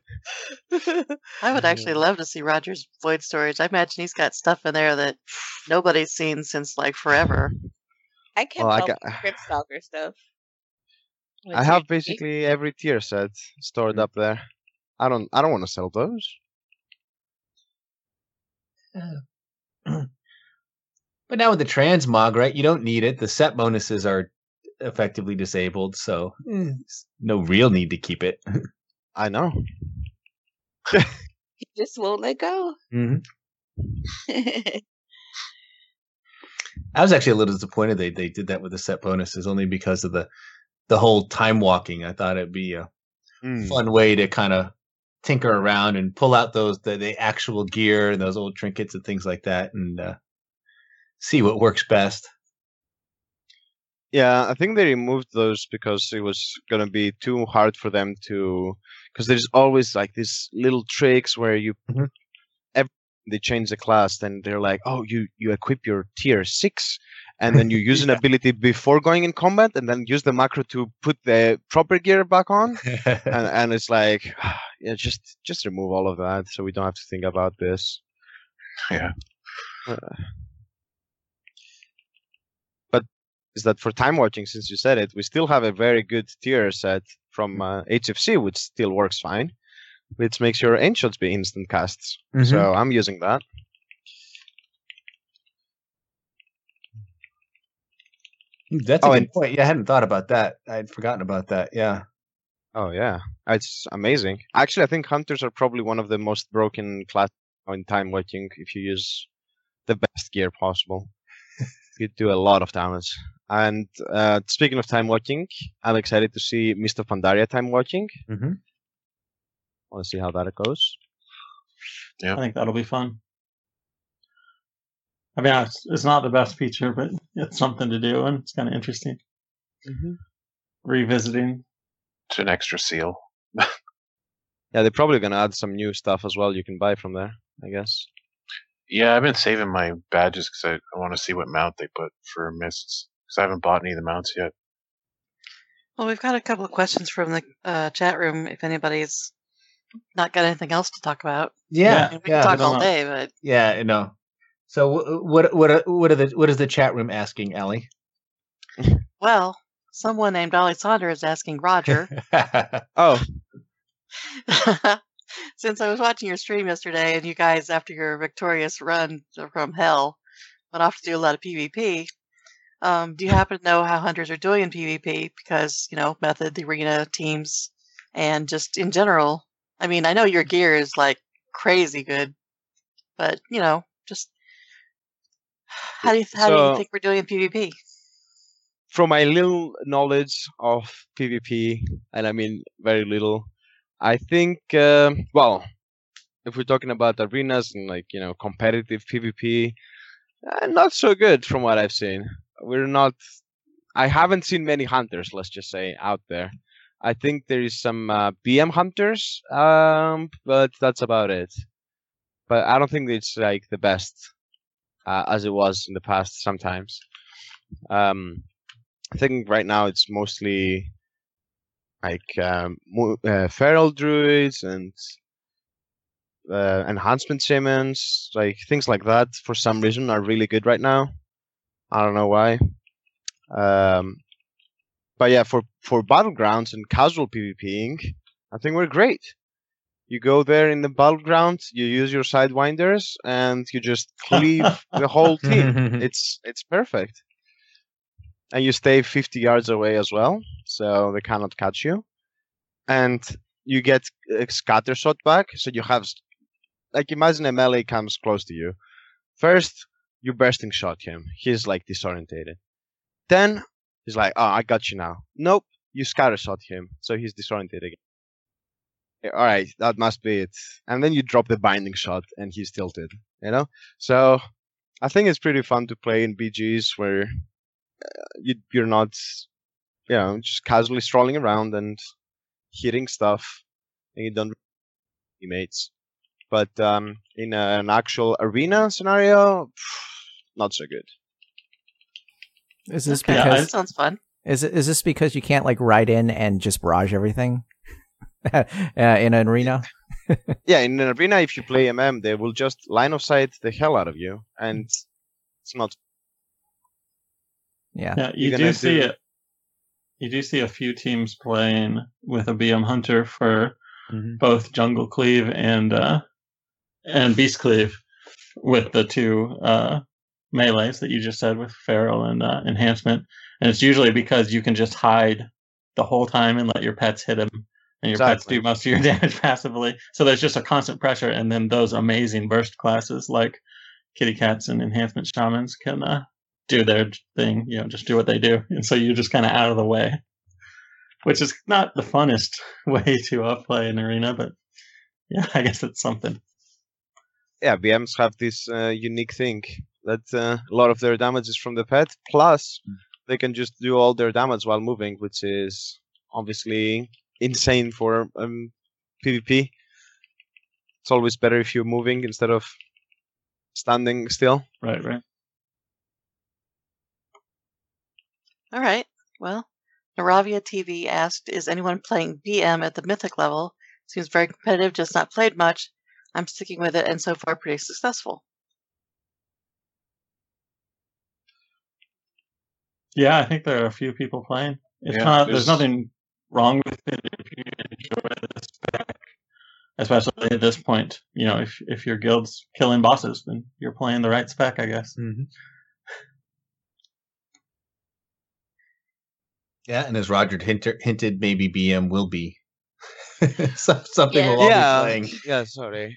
I would actually love to see Roger's void storage. I imagine he's got stuff in there that nobody's seen since like forever. I kept Well, I all got- my Cryptstalker stuff. With I have basically every tier set stored mm. up there. I don't. I don't want to sell those. Uh, but now with the transmog, right? You don't need it. The set bonuses are effectively disabled, so eh, it's no real need to keep it. I know. He just won't let go. hmm I was actually a little disappointed they they did that with the set bonuses, only because of the the whole time walking. I thought it'd be a Hmm. fun way to kind of tinker around and pull out those the, the actual gear and those old trinkets and things like that, and uh, see what works best. Yeah, I think they removed those because it was gonna be too hard for them to. Because there's always like these little tricks where you, Mhm. ev- they change the class, then they're like, oh, you you equip your tier six, and then you use an ability before going in combat, and then use the macro to put the proper gear back on, and and it's like, yeah, just just remove all of that, so we don't have to think about this. Yeah. Uh, but is that for Timewalking? Since you said it, we still have a very good tier set from uh, HFC, which still works fine, which makes your aim be instant casts. Mhm. So I'm using that. That's a Oh, good and- point. Yeah, I hadn't thought about that. I'd forgotten about that. Yeah. Oh yeah, it's amazing. Actually, I think hunters are probably one of the most broken class in Timewalking. If you use the best gear possible, you do a lot of damage. And uh, speaking of Timewalking, I'm excited to see Mists of Pandaria Timewalking. Mm-hmm. Want to see how that goes. Yeah, I think that'll be fun. I mean, it's, it's not the best feature, but it's something to do, and it's kind of interesting. Revisiting. It's an extra seal. Yeah, they're probably gonna add some new stuff as well. You can buy from there, I guess. Yeah, I've been saving my badges because I, I want to see what mount they put for mists. Because I haven't bought any of the mounts yet. Well, we've got a couple of questions from the uh, chat room. If anybody's not got anything else to talk about, Yeah. I mean, we yeah. can talk all know. day. But Yeah, I know. So what what are- what are the what is the chat room asking, Ellie? well, someone named Alexander is asking Roger. Oh, Since I was watching your stream yesterday, and you guys, after your victorious run from hell, went off to do a lot of PvP. Um, do you happen to know how hunters are doing in PvP? Because you know, method, the arena, teams, and just in general. I mean, I know your gear is like crazy good, but you know, just how do you how do you think we're doing in PvP? from my little knowledge of PvP, and I mean very little, I think, um well, if we're talking about arenas and like, you know, competitive PvP, uh, not so good from what I've seen. We're not, I haven't seen many hunters, let's just say, out there. I think there is some uh, BM hunters, um, but that's about it. But I don't think it's like the best uh, as it was in the past sometimes. Um, I think right now it's mostly like um, uh, feral druids and uh, enhancement shamans, like things like that. For some reason, are really good right now. I don't know why. Um, but yeah, for for battlegrounds and casual PvPing, I think we're great. You go there in the battleground, you use your sidewinders, and you just cleave the whole team. It's it's perfect. And you stay 50 yards away as well so they cannot catch you. And you get a scatter shot back so you have like imagine a melee comes close to you. First you bursting shot him. He's like disorientated. Then he's like oh i got you now. Nope you scatter shot him so he's disoriented again all right that must be it and then you drop the binding shot and he's tilted you know so I think it's pretty fun to play in BGs where uh, you, you're not, you know, just casually strolling around and hitting stuff, and you don't teammates. But um, in a, an actual arena scenario, not so good. Is this Okay, Yeah, because that sounds fun. is it is this because you can't like ride in and just barrage everything uh, in an arena? Yeah, in an arena, if you play MM, they will just line of sight the hell out of you, and it's not. Yeah. Yeah, you do see do- it. You do see a few teams playing with a BM Hunter for Mhm. both Jungle Cleave and uh, and Beast Cleave, with the two uh, melees that you just said with feral and uh, enhancement, and it's usually because you can just hide the whole time and let your pets hit him, and your pets do most of your damage passively. So there's just a constant pressure, and then those amazing burst classes like kitty cats and enhancement shamans can uh, do their thing. You know, just do what they do, and so you're just kind of out of the way, which is not the funnest way to uh, play an arena, but yeah, I guess it's something. yeah, BMs have this uh, unique thing that uh, a lot of their damage is from the pet. Plus, they can just do all their damage while moving, which is obviously insane for um, PvP. It's always better if you're moving instead of standing still. Right, right. All right. Well, Naravia TV asked, "Is anyone playing BM at the mythic level? Seems very competitive. Just not played much. I'm sticking with it, and so far pretty successful." Yeah, I think there are a few people playing. It's Yeah, not. There's there's- nothing wrong with it if you enjoy the spec, especially at this point. You know, if if your guild's killing bosses, then you're playing the right spec, I guess. Mhm. Yeah, and as Roger hinter, hinted, maybe BM will be something Yeah. we'll all yeah, be playing. yeah. Sorry,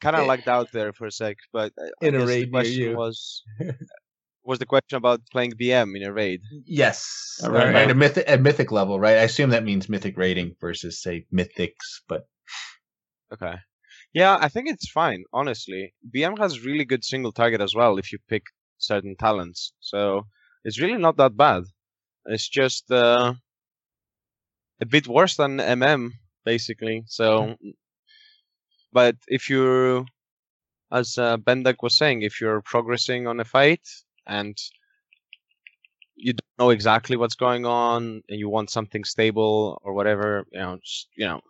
kind of Eh. lagged out there for a sec, but I- I In a guess raid the question you. was was the question about playing BM in a raid. Yes, All right. at a mythic, at mythic level, right? I assume that means mythic rating versus say mythics, but Okay. Yeah, I think it's fine, honestly. BM has really good single target as well if you pick certain talents. So it's really not that bad. It's just uh, a bit worse than MM, basically. So, but if you're, as uh, Bendak was saying, if you're progressing on a fight and you don't know exactly what's going on and you want something stable or whatever, you know, just, you know,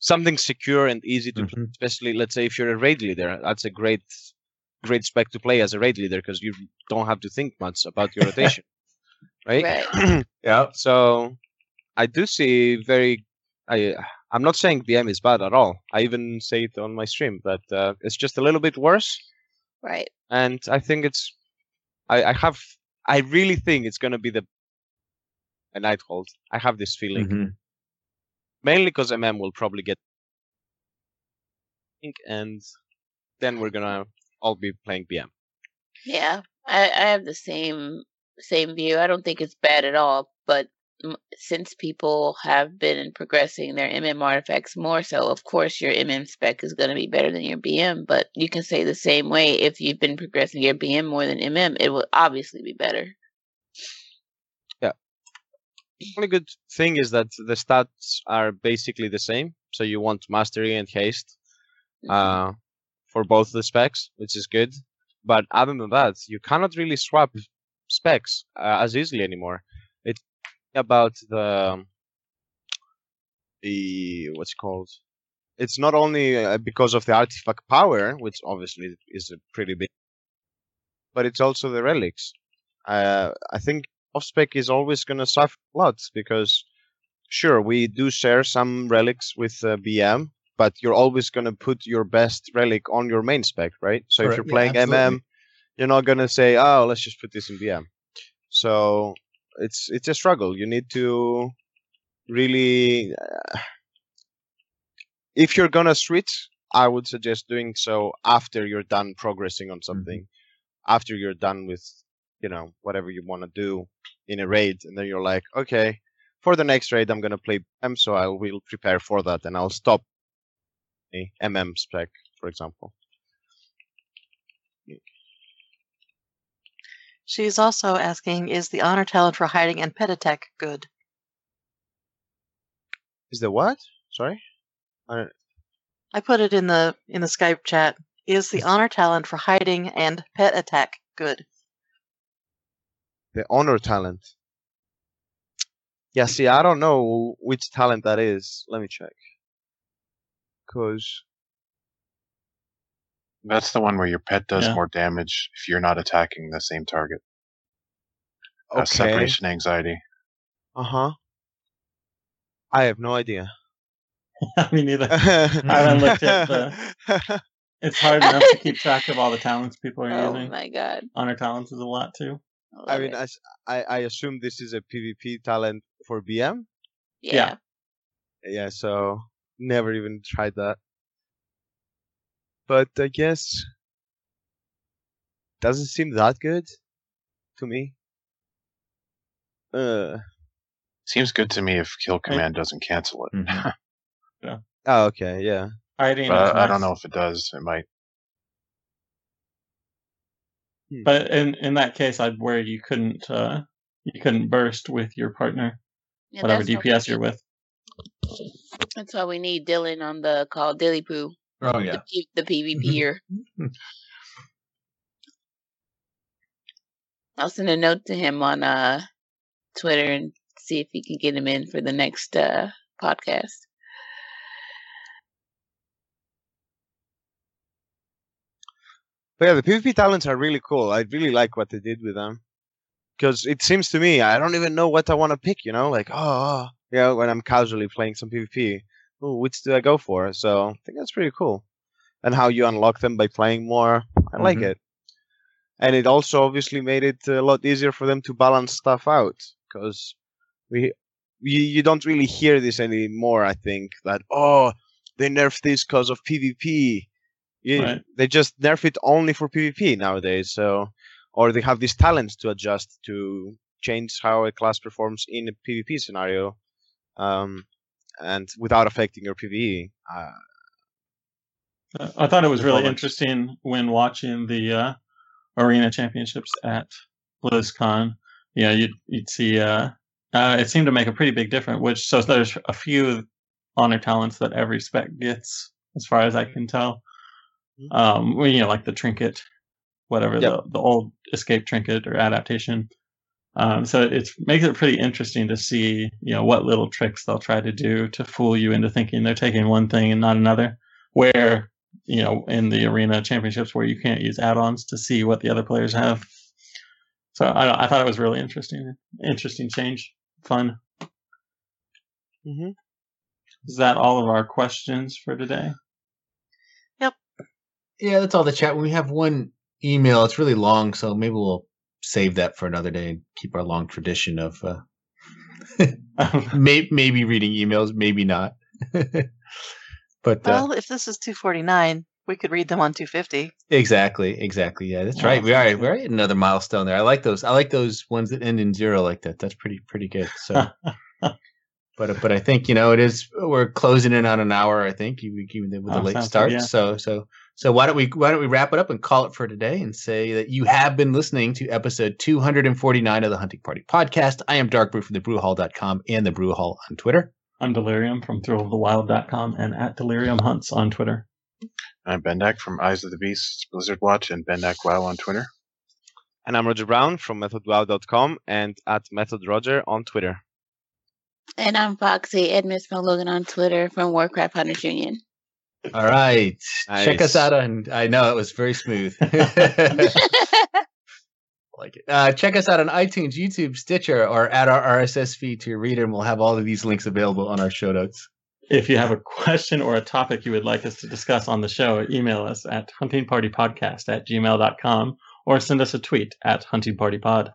something secure and easy to play, Mhm. especially let's say if you're a raid leader that's a great great spec to play as a raid leader because you don't have to think much about your rotation right, Right. yeah, so i do see very i i'm not saying bm is bad at all i even say it on my stream but uh, it's just a little bit worse Right. and i think it's i i have i really think it's going to be the a nighthold i have this feeling Mhm. mainly because mm will probably get and then we're gonna all be playing bm Yeah, I, I have the same same view. I don't think it's bad at all, but m- since people have been progressing their MM artifacts more so, of course your MM spec is going to be better than your BM. But you can say the same way if you've been progressing your BM more than MM, it will obviously be better. Yeah. The only good thing is that the stats are basically the same so you want mastery and haste uh, for both the specs which is good but other than that you cannot really swap specs uh, as easily anymore about the the what's it called? It's not only uh, because of the artifact power which obviously is a pretty big but it's also the relics. Uh, i think off spec is always going to suffer a lot because sure we do share some relics with uh, bm but you're always going to put your best relic on your main spec right? So if you're Yeah, playing mm you're not going to say oh let's just put this in bm so it's it's a struggle. You need to really uh, if you're going to switch i would suggest doing so after you're done progressing on something after you're done with you know whatever you want to do in a raid and then you're like okay for the next raid i'm going to play m so i will prepare for that and i'll stop a mm spec for example She's also asking, "Is the honor talent for hiding and pet attack good?" is the what sorry I put it in the in the Skype chat. Is the honor talent for hiding and pet attack good? the honor talent yeah see i don't know which talent that is let me check because That's the one where your pet does Yeah. more damage if you're not attacking the same target. Uh, okay separation anxiety. uh-huh i have no idea I mean, neither. I haven't looked at the It's hard enough to keep track of all the talents people are oh using. Oh my god. Honor talents is a lot too. I, I mean, I, I assume this is a PvP talent for BM. yeah. Yeah, so never even tried that. But I guess doesn't seem that good to me. Uh, Seems good to me if kill command doesn't cancel it. Mhm. oh, okay, yeah. Hiding. but is I, I don't know if it does. It might. But in in that case, I'd worry you couldn't uh, you couldn't burst with your partner, Yeah, whatever that's what DPS you're with. That's why we need Dylan on the call Dilly Poo. Oh yeah. The, P- the PvPer. I'll send a note to him on uh Twitter and see if he can get him in for the next uh podcast. But yeah, the PvP talents are really cool. I really like what they did with them. Because it seems to me, I don't even know what I want to pick, you know? Like, oh, oh, you know, when I'm casually playing some PvP, oh, which do I go for? So I think that's pretty cool. And how you unlock them by playing more. I like Mhm. it. And it also obviously made it a lot easier for them to balance stuff out. Because we, you, you don't really hear this anymore, I think, that, oh, they nerfed this because of PvP. You, Right. They just nerf it only for PvP nowadays. So, or they have these talents to adjust to change how a class performs in a PvP scenario, um, and without affecting your PvE. Uh, I thought it was really interesting when watching the uh, arena championships at BlizzCon. Yeah, you'd you'd see. Uh, uh, it seemed to make a pretty big difference. Which so there's a few honor talents that every spec gets, as far as I can tell. Um, well, you know, like the trinket, whatever Yep. the the old escape trinket or adaptation. Um, so it makes it pretty interesting to see, you know, what little tricks they'll try to do to fool you into thinking they're taking one thing and not another. Where you know, in the arena championships where you can't use add-ons to see what the other players have. So I, I thought it was really interesting, interesting change, fun. Mm-hmm. Is that all of our questions for today? Yep. Yeah, that's all the chat. We have one email. It's really long, so maybe we'll save that for another day and keep our long tradition of uh, may- maybe reading emails, maybe not. but uh, Well, if this is 249, we could read them on 250. exactly, exactly. Yeah, that's Oh, right. We are we're at another milestone there. I like those. I like those ones that end in zero like that. That's pretty pretty good. So. But but I think you know it is. We're closing in on an hour. I think even even with the Oh, late sounds good, start. yeah. So so so why don't we why don't we wrap it up and call it for today and say that you have been listening to episode 249 of the Hunting Party podcast. I am Dark Brew from thebrewhall.com and the Brew Hall on Twitter. I'm Delirium from thrillofthewild.com and at Delirium Hunts on Twitter. I'm Bendak from Eyes of the Beast, Blizzard Watch, and Bendak Wow on Twitter. and I'm Roger Brown from MethodWow.com and at MethodRoger on Twitter. And I'm Foxy Edmonds from Logan on Twitter from Warcraft Hunters Union. All right, check us out on. I know it was very smooth. like it. Uh, check us out on iTunes, YouTube, Stitcher, or add our RSS feed to your reader, and we'll have all of these links available on our show notes. If you have a question or a topic you would like us to discuss on the show, email us at huntingpartypodcast at gmail.com or send us a tweet at huntingpartypod.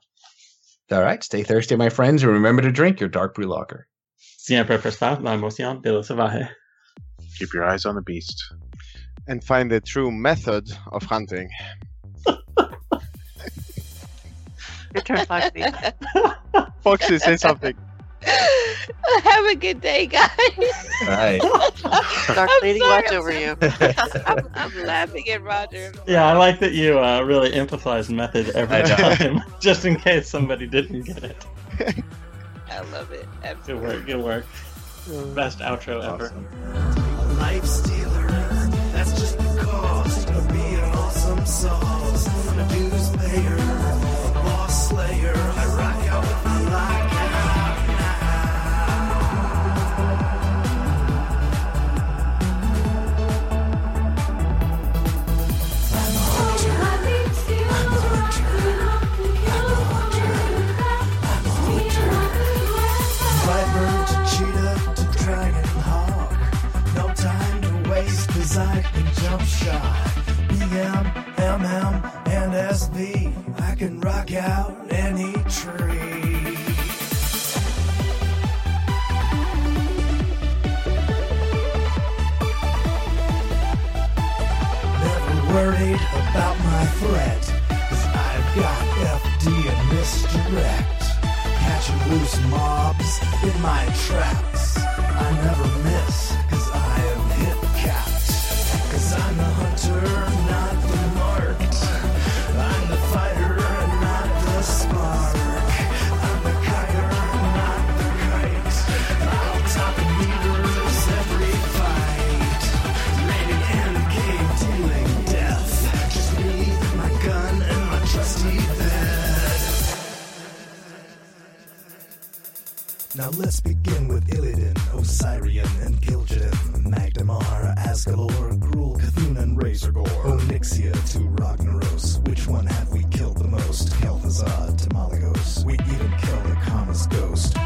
All right, stay thirsty, my friends, and remember to drink your dark brew lager. Siempre la emoción de lo salvaje. Keep your eyes on the beast. And find the true method of hunting. Your turn, Foxy. Foxy, say something. Have a good day, guys. All right. Dark I'm Lady, sorry, watch I'm over you. I'm, I'm laughing at Roger. Yeah, I like that you uh, really emphasize method every time, just in case somebody didn't get it. I love it. Good work, good work. Best outro ever. Life stealer, that's just the cost of being awesome sauce. M, M, M, and SB. I can rock out any tree. Never worried about my threat, cause I've got FD and misdirect. Catching loose mobs in my traps, I never miss. Now let's begin with Illidan, Ossirian, and Gil'jadan, Magmadar, Azgalor, Gruul, Cthulhu, and Razorgore, Onyxia to Ragnaros. Which one have we killed the most? Kel'Thuzad to. We even killed a Kama's ghost.